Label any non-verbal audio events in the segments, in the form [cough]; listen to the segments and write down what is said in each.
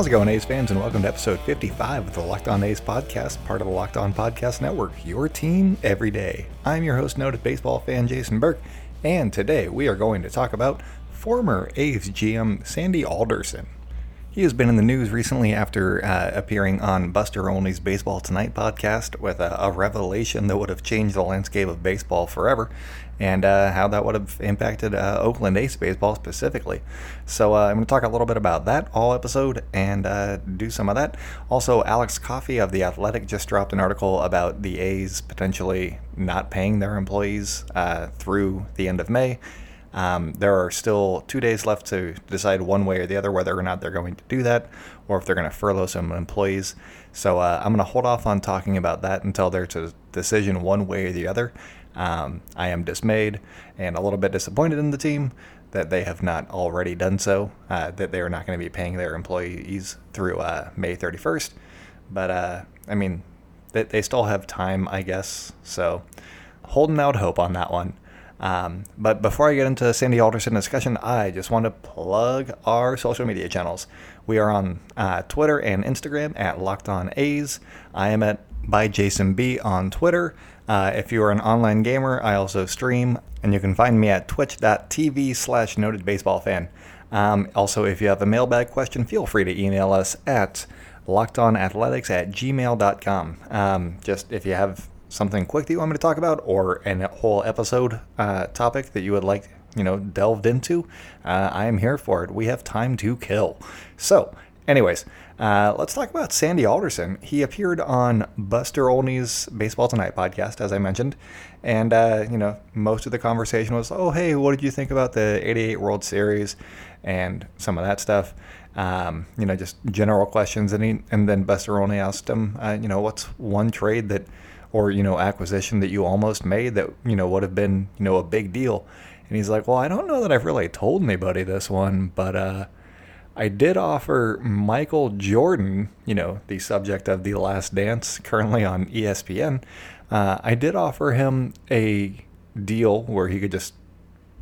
How's it going, A's fans, and welcome to episode 55 of the Locked On A's podcast, part of the Locked On Podcast Network, your team every day. I'm your host, noted baseball fan Jason Burke, and today we are going to talk about former A's GM Sandy Alderson. He has been in the news recently after uh, appearing on Buster Olney's Baseball Tonight podcast with a, a, revelation that would have changed the landscape of baseball forever and uh, how that would have impacted uh, Oakland A's baseball specifically. So uh, I'm going to talk a little bit about that all episode and uh, do some of that. Also, Alex Coffey of The Athletic just dropped an article about the A's potentially not paying their employees uh, through the end of May. Um, there are still two days left to decide one way or the other whether or not they're going to do that or if they're going to furlough some employees. So uh, I'm going to hold off on talking about that until there's a decision one way or the other. Um, I am dismayed and a little bit disappointed in the team that they have not already done so, uh, that they are not going to be paying their employees through uh, May 31st. But uh, I mean, they, they still have time, I guess. So holding out hope on that one. Um, but before I get into Sandy Alderson discussion, I just want to plug our social media channels. We are on uh, Twitter and Instagram at Locked On A's. I am at by Jason B on Twitter. Uh, if you are an online gamer, I also stream, and you can find me at twitch.tv slash noted baseball fan. Um, also, if you have a mailbag question, feel free to email us at lockedonathletics at gmail.com. Um, just if you have something quick that you want me to talk about or a whole episode uh, topic that you would like, you know, delved into, uh, I am here for it. We have time to kill. So, anyways, uh, let's talk about Sandy Alderson. He appeared on Buster Olney's Baseball Tonight podcast, as I mentioned, and uh, you know, most of the conversation was, "Oh, hey, what did you think about the '88 World Series?" and some of that stuff. Um, you know, just general questions, and he, and then Buster Olney asked him, uh, you know, what's one trade that or you know acquisition that you almost made that you know would have been you know a big deal. And he's like well i don't know that i've really told anybody this one but uh i did offer michael jordan you know the subject of the last dance currently on espn uh, i did offer him a deal where he could just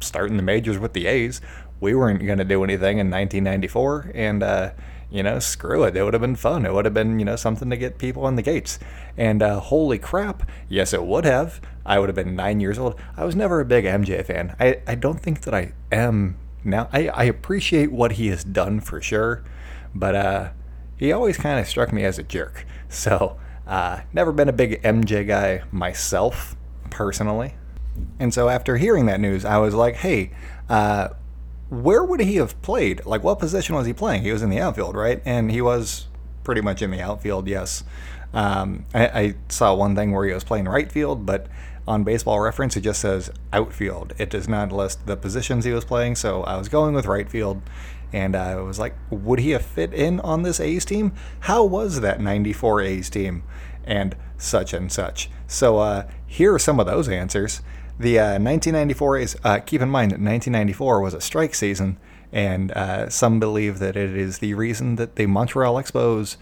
start in the majors with the a's. We weren't going to do anything in 1994 and uh you know, screw it. It would have been fun. It would have been, you know, something to get people in the gates. And uh, holy crap, yes, it would have. I would have been nine years old. I was never a big MJ fan. I, I don't think that I am now. I, I appreciate what he has done for sure, but uh, he always kind of struck me as a jerk. [laughs] So, uh, never been a big MJ guy myself, personally. And so after hearing that news, I was like, hey, uh, where would he have played? Like, what position was he playing? He was in the outfield, right? And he was pretty much in the outfield, yes. Um, I, I, saw one thing where he was playing right field, but on baseball reference, it just says outfield. It does not list the positions he was playing, so I was going with right field. And I was like, would he have fit in on this A's team? How was that 94 A's team? And such and such. So uh, here are some of those answers. The uh, 1994 is, uh, keep in mind that 1994 was a strike season, and uh, some believe that it is the reason that the Montreal Expos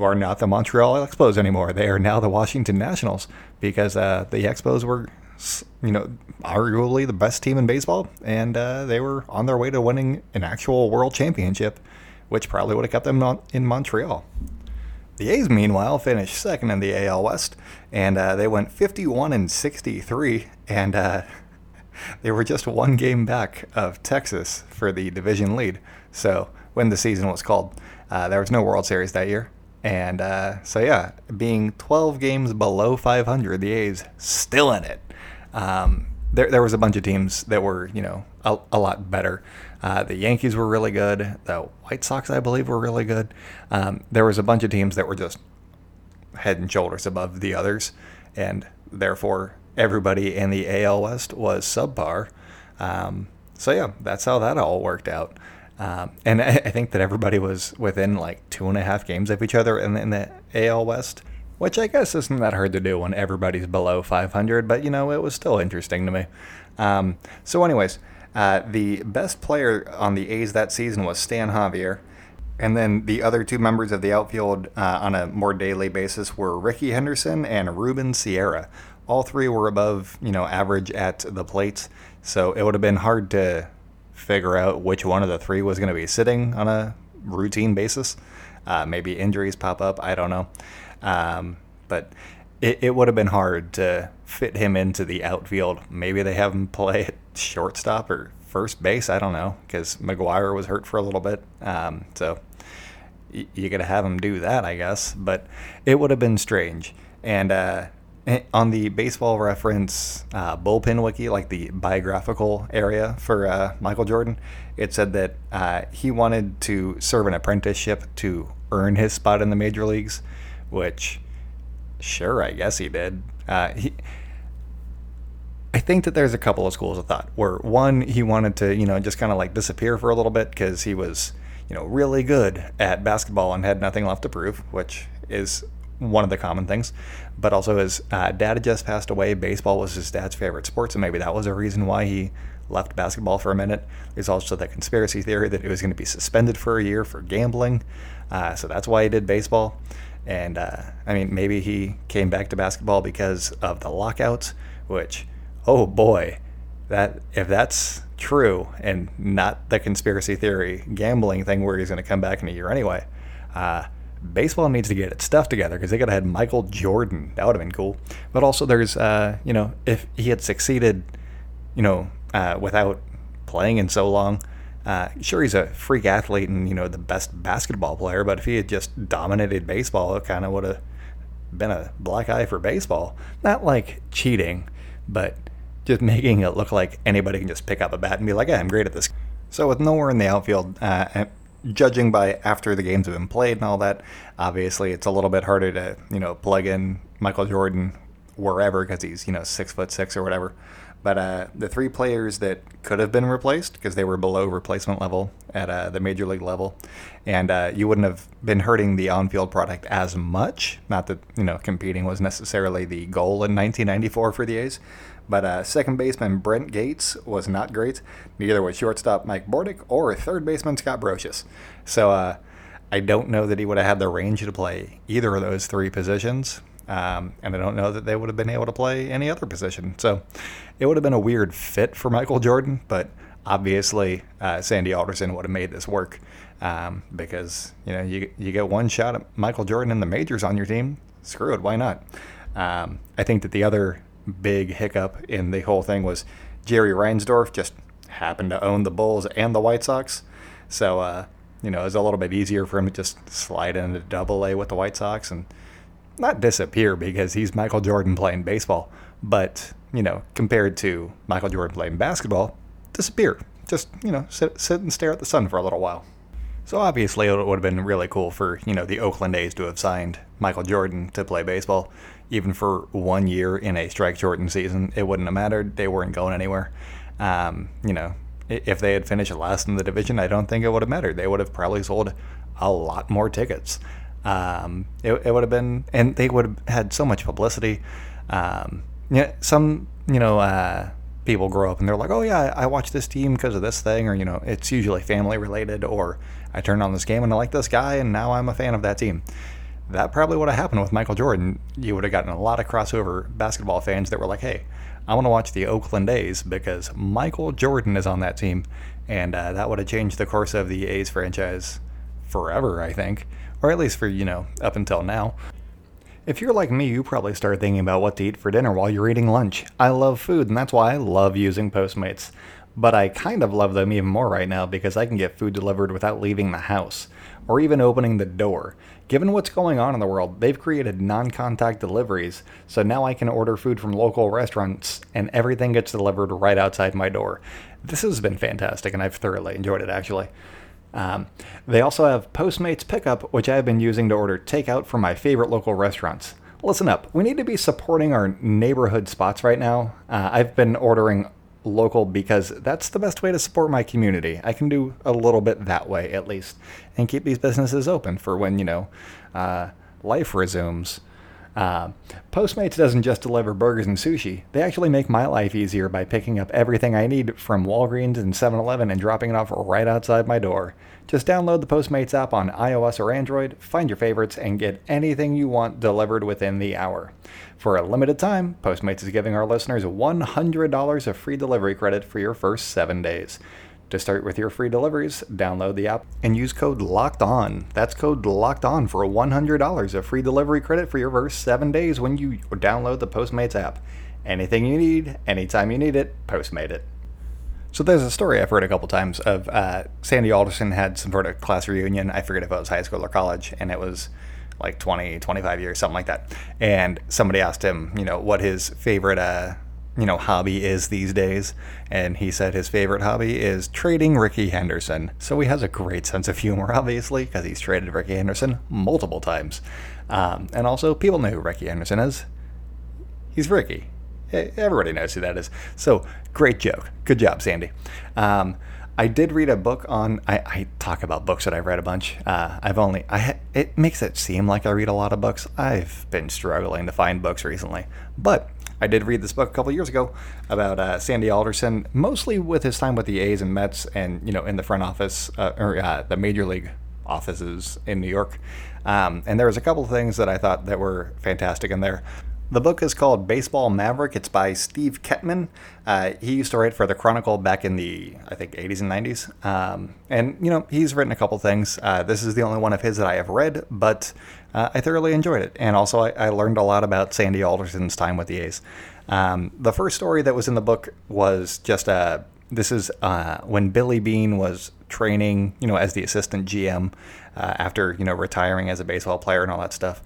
are not the Montreal Expos anymore. They are now the Washington Nationals because uh, the Expos were, you know, arguably the best team in baseball, and uh, they were on their way to winning an actual world championship, which probably would have kept them in Montreal. The A's, meanwhile, finished second in the AL West, and uh, they went 51 and 63, and uh, [laughs] they were just one game back of Texas for the division lead. So when the season was called, uh, there was no World Series that year, and uh, so yeah, being 12 games below 500, the A's still in it. Um, there, there was a bunch of teams that were, you know, a, a lot better. Uh, the Yankees were really good. The White Sox, I believe, were really good. Um, there was a bunch of teams that were just head and shoulders above the others, and therefore everybody in the AL West was subpar. Um, so yeah, that's how that all worked out. Um, and I, I, think that everybody was within like two and a half games of each other in, in the AL West which I guess isn't that hard to do when everybody's below 500, but you know, it was still interesting to me. Um, so, anyways, uh, the best player on the A's that season was Stan Javier. And then the other two members of the outfield uh, on a more daily basis were Rickey Henderson and Ruben Sierra. All three were above, you know, average at the plate, so it would have been hard to figure out which one of the three was going to be sitting on a routine basis. Uh, maybe injuries pop up. I don't know. Um, but it, it would have been hard to fit him into the outfield. Maybe they have him play at shortstop or first base. I don't know because McGwire was hurt for a little bit. Um, so y- you got to have him do that, I guess. But it would have been strange. And uh, eh, on the baseball reference uh, bullpen wiki, like the biographical area for uh, Michael Jordan, it said that uh, he wanted to serve an apprenticeship to earn his spot in the major leagues, which, sure, I guess he did. Uh, he, I think that there's a couple of schools of thought where one, he wanted to, you know, just kind of like disappear for a little bit because he was, you know, really good at basketball and had nothing left to prove, which is one of the common things. But also, his uh, dad had just passed away. Baseball was his dad's favorite sport, so maybe that was a reason why he left basketball for a minute. There's also that conspiracy theory that he was going to be suspended for a year for gambling, uh, so that's why he did baseball. And uh, I mean, maybe he came back to basketball because of the lockouts, which oh boy, that if that's true and not the conspiracy theory gambling thing where he's going to come back in a year anyway, uh, baseball needs to get its stuff together because they could have had Michael Jordan. That would have been cool. But also, there's, uh, you know, if he had succeeded, you know, uh, without playing in so long. Uh, sure, he's a freak athlete and you know the best basketball player, but if he had just dominated baseball, it kind of would have been a black eye for baseball. Not like cheating, but just making it look like anybody can just pick up a bat and be like, "Yeah, I'm great at this." So with nowhere in the outfield, uh, judging by after the games have been played and all that, obviously it's a little bit harder to you know plug in Michael Jordan wherever because he's you know six foot six or whatever. But uh, the three players that could have been replaced because they were below replacement level at uh, the major league level, and uh, you wouldn't have been hurting the on-field product as much. Not that you know competing was necessarily the goal in 1994 for the A's, but uh, second baseman Brent Gates was not great. Neither was shortstop Mike Bordick or third baseman Scott Brosius. So uh, I don't know that he would have had the range to play either of those three positions. Um, and I don't know that they would have been able to play any other position. So it would have been a weird fit for Michael Jordan, but obviously uh, Sandy Alderson would have made this work um, because you know you you get one shot at Michael Jordan in the majors on your team. Screw it, why not? Um, I think that the other big hiccup in the whole thing was Jerry Reinsdorf just happened to own the Bulls and the White Sox, so uh, you know it was a little bit easier for him to just slide into Double A with the White Sox and not disappear because he's Michael Jordan playing baseball, but you know, compared to Michael Jordan playing basketball, disappear. Just you know, sit, sit and stare at the sun for a little while. So obviously, it would have been really cool for you know the Oakland A's to have signed Michael Jordan to play baseball, even for one year in a strike shortened season. It wouldn't have mattered. They weren't going anywhere. Um, you know, if they had finished last in the division, I don't think it would have mattered. They would have probably sold a lot more tickets. Um, it, it would have been, and they would have had so much publicity. Um, yeah, some you know uh, people grow up and they're like, oh yeah, I, I watch this team because of this thing, or you know, it's usually family related, or I turned on this game and I like this guy, and now I'm a fan of that team. That probably would have happened with Michael Jordan. You would have gotten a lot of crossover basketball fans that were like, hey, I want to watch the Oakland A's because Michael Jordan is on that team, and uh, that would have changed the course of the A's franchise forever, I think or at least for, you know, up until now. If you're like me, you probably start thinking about what to eat for dinner while you're eating lunch. I love food, and that's why I love using Postmates. But I kind of love them even more right now because I can get food delivered without leaving the house, or even opening the door. Given what's going on in the world, they've created non contact deliveries, so now I can order food from local restaurants and everything gets delivered right outside my door. This has been fantastic, and I've thoroughly enjoyed it actually. Um, they also have Postmates Pickup, which I've been using to order takeout from my favorite local restaurants. Listen up, we need to be supporting our neighborhood spots right now. Uh, I've been ordering local because that's the best way to support my community. I can do a little bit that way at least and keep these businesses open for when, you know, uh, life resumes. Uh, Postmates doesn't just deliver burgers and sushi. They actually make my life easier by picking up everything I need from Walgreens and 7 Eleven and dropping it off right outside my door. Just download the Postmates app on iOS or Android, find your favorites, and get anything you want delivered within the hour. For a limited time, Postmates is giving our listeners $100 of free delivery credit for your first seven days. To start with your free deliveries, download the app and use code LOCKED ON. That's code LOCKED ON for $100 of free delivery credit for your first seven days when you download the Postmates app. Anything you need, anytime you need it, Postmate it. So there's a story I've heard a couple times of uh, Sandy Alderson had some sort of class reunion. I forget if it was high school or college, and it was like 20, 25 years, something like that. And somebody asked him, you know, what his favorite uh, you know hobby is these days and he said his favorite hobby is trading Rickey henderson so he has a great sense of humor [laughs] obviously because he's traded Rickey henderson multiple times um, and also people know who rickey henderson is he's ricky everybody knows who that is so great joke good job sandy um, I did read a book on. I, I, talk about books that I've read a bunch. Uh, I've only. I. It makes it seem like I read a lot of books. I've been struggling to find books recently, but I did read this book a couple years ago about uh, Sandy Alderson, mostly with his time with the A's and Mets, and you know in the front office uh, or uh, the major league offices in New York. Um, and there was a couple things that I thought that were fantastic in there. The book is called Baseball Maverick. It's by Steve Kettmann. Uh, he used to write for the Chronicle back in the, I think, 80s and 90s. Um, and, you know, he's written a couple things. Uh, this is the only one of his that I have read, but uh, I thoroughly enjoyed it. And also, I, I, learned a lot about Sandy Alderson's time with the A's. Um, the first story that was in the book was just a. Uh, this is uh, when Billy Beane was training, you know, as the assistant GM uh, after, you know, retiring as a baseball player and all that stuff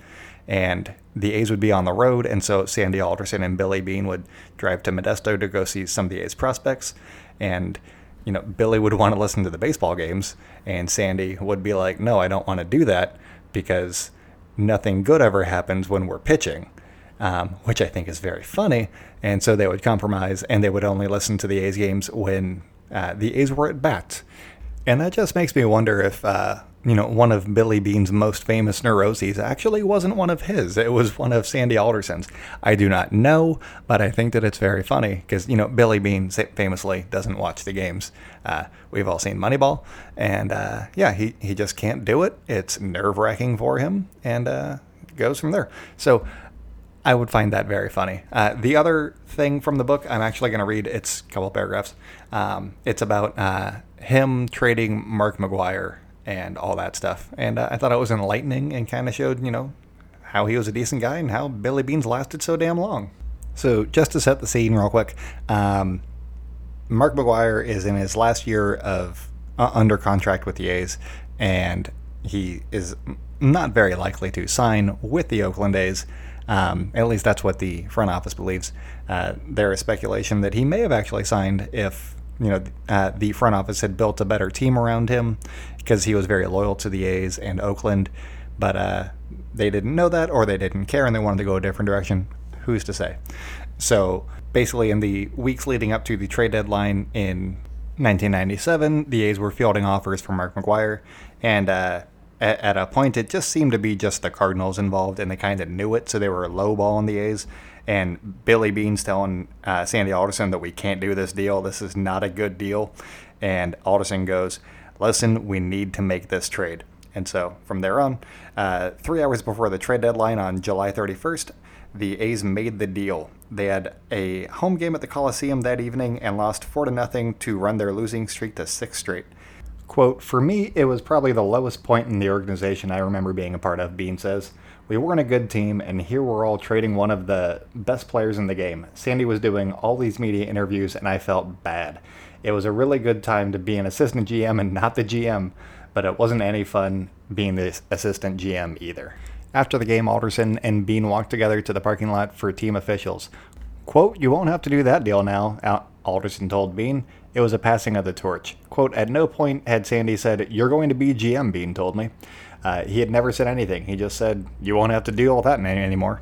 and the A's would be on the road, and so Sandy Alderson and Billy Beane would drive to Modesto to go see some of the A's prospects, and you know Billy would [laughs] want to listen to the baseball games, and Sandy would be like, "No, I don't want to do that because nothing good ever happens when we're pitching," um, which I think is very funny, and so they would compromise, and they would only listen to the A's games when uh, the A's were at bat, and that just makes me wonder if. Uh, you know, one of Billy Beane's most famous neuroses actually wasn't one of his. It was one of Sandy Alderson's. I do not know, but I think that it's very funny because, you know, Billy Beane famously doesn't watch the games. Uh, we've all seen Moneyball, and uh, yeah, he, he just can't do it. It's nerve wracking for him, and uh, goes from there. So I would find that very funny. Uh, the other thing from the book, I'm actually going to read. It's a couple paragraphs. Um, it's about uh, him trading Mark McGwire and all that stuff. And uh, I thought it was enlightening and kind of showed, you know, how he was a decent guy and how Billy Beane's lasted so damn long. So just to set the scene real quick, um, Mark McGwire is in his last year of uh, under contract with the A's, and he is not very likely to sign with the Oakland A's. Um, at least that's what the front office believes. Uh, there is speculation that he may have actually signed if you know uh, the front office had built a better team around him because he was very loyal to the A's and Oakland, but uh, they didn't know that or they didn't care and they wanted to go a different direction. Who's to say? So basically, in the weeks leading up to the trade deadline in 1997, the A's were fielding offers for Mark McGwire, and uh, at, at, a point, it just seemed to be just the Cardinals involved, and they kind of knew it, so they were lowballing the A's and Billy Beane's telling uh, Sandy Alderson that we can't do this deal. This is not a good deal. And Alderson goes, listen, we need to make this trade. And so from there on, uh, three hours before the trade deadline on July 31st, the A's made the deal. They had a home game at the Coliseum that evening and lost 4 to nothing to run their losing streak to six straight. Quote, For me, it was probably the lowest point in the organization I remember being a part of, Beane says. We weren't a good team, and here we're all trading one of the best players in the game. Sandy was doing all these media interviews, and I felt bad. It was a really good time to be an assistant GM and not the GM, but it wasn't any fun being the assistant GM either. After the game, Alderson and Beane walked together to the parking lot for team officials. Quote, You won't have to do that deal now, Alderson told Beane. It was a passing of the torch. Quote, At no point had Sandy said, You're going to be GM, Beane told me. Uh, he had never said anything. He just said, "You won't have to do all that man anymore."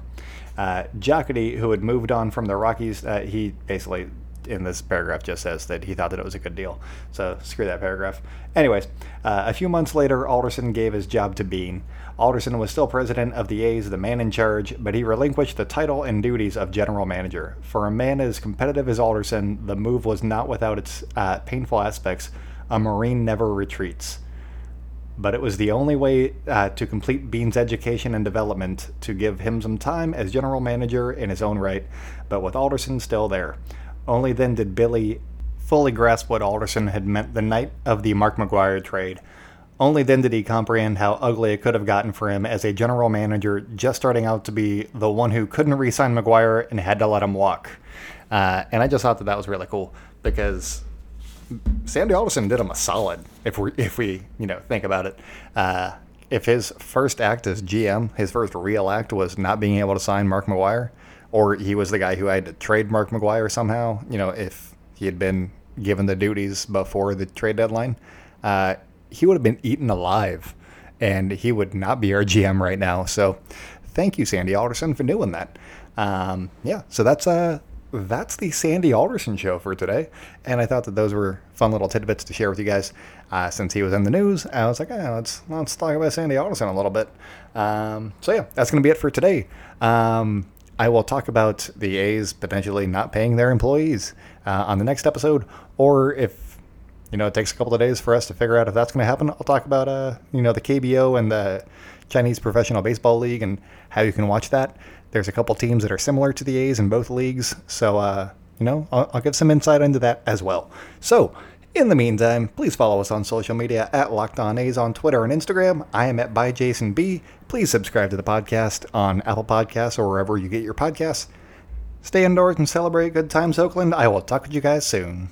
Uh, Jocketty, who had moved on from the Rockies, uh, he basically in this paragraph just says that he thought that it was a good deal. So screw that paragraph. Anyways, uh, a few months later, Alderson gave his job to Beane. Alderson was still president of the A's, the man in charge, but he relinquished the title and duties of general manager. For a man as competitive as Alderson, the move was not without its uh, painful aspects. A Marine never retreats but it was the only way uh, to complete Beane's education and development to give him some time as general manager in his own right, but with Alderson still there. Only then did Billy fully grasp what Alderson had meant the night of the Mark McGwire trade. Only then did he comprehend how ugly it could have gotten for him as a general manager just starting out to be the one who couldn't re sign McGwire and had to let him walk. Uh, and I just thought that that was really cool because Sandy Alderson did him a solid if we if we you know think about it. Uh, if his first act as GM, his first real act was not being able to sign Mark McGwire, or he was the guy who had to trade Mark McGwire somehow, you know, if he had been given the duties before the trade deadline, uh, he would have been eaten alive, and he would not be our GM right now. So, thank you, Sandy Alderson, for doing that. Um, yeah, so that's uh that's the Sandy Alderson show for today. And I thought that those were fun little tidbits to share with you guys. Uh, since he was in the news, I was like, oh, let's let's talk about Sandy Alderson a little bit. Um, so yeah, that's going to be it for today. Um, I will talk about the A's potentially not paying their employees uh, on the next episode, or if you know it takes a couple of days for us to figure out if that's going to happen, I'll talk about uh, you know the KBO and the Chinese Professional Baseball League and how you can watch that. There's a couple teams that are similar to the A's in both leagues, so uh, you know I'll, I'll give some insight into that as well. So. In the meantime, please follow us on social media at Locked On A's on Twitter and Instagram. I am at by Jason B. Please subscribe to the podcast on Apple Podcasts or wherever you get your podcasts. Stay indoors and celebrate good times, Oakland. I will talk with you guys soon.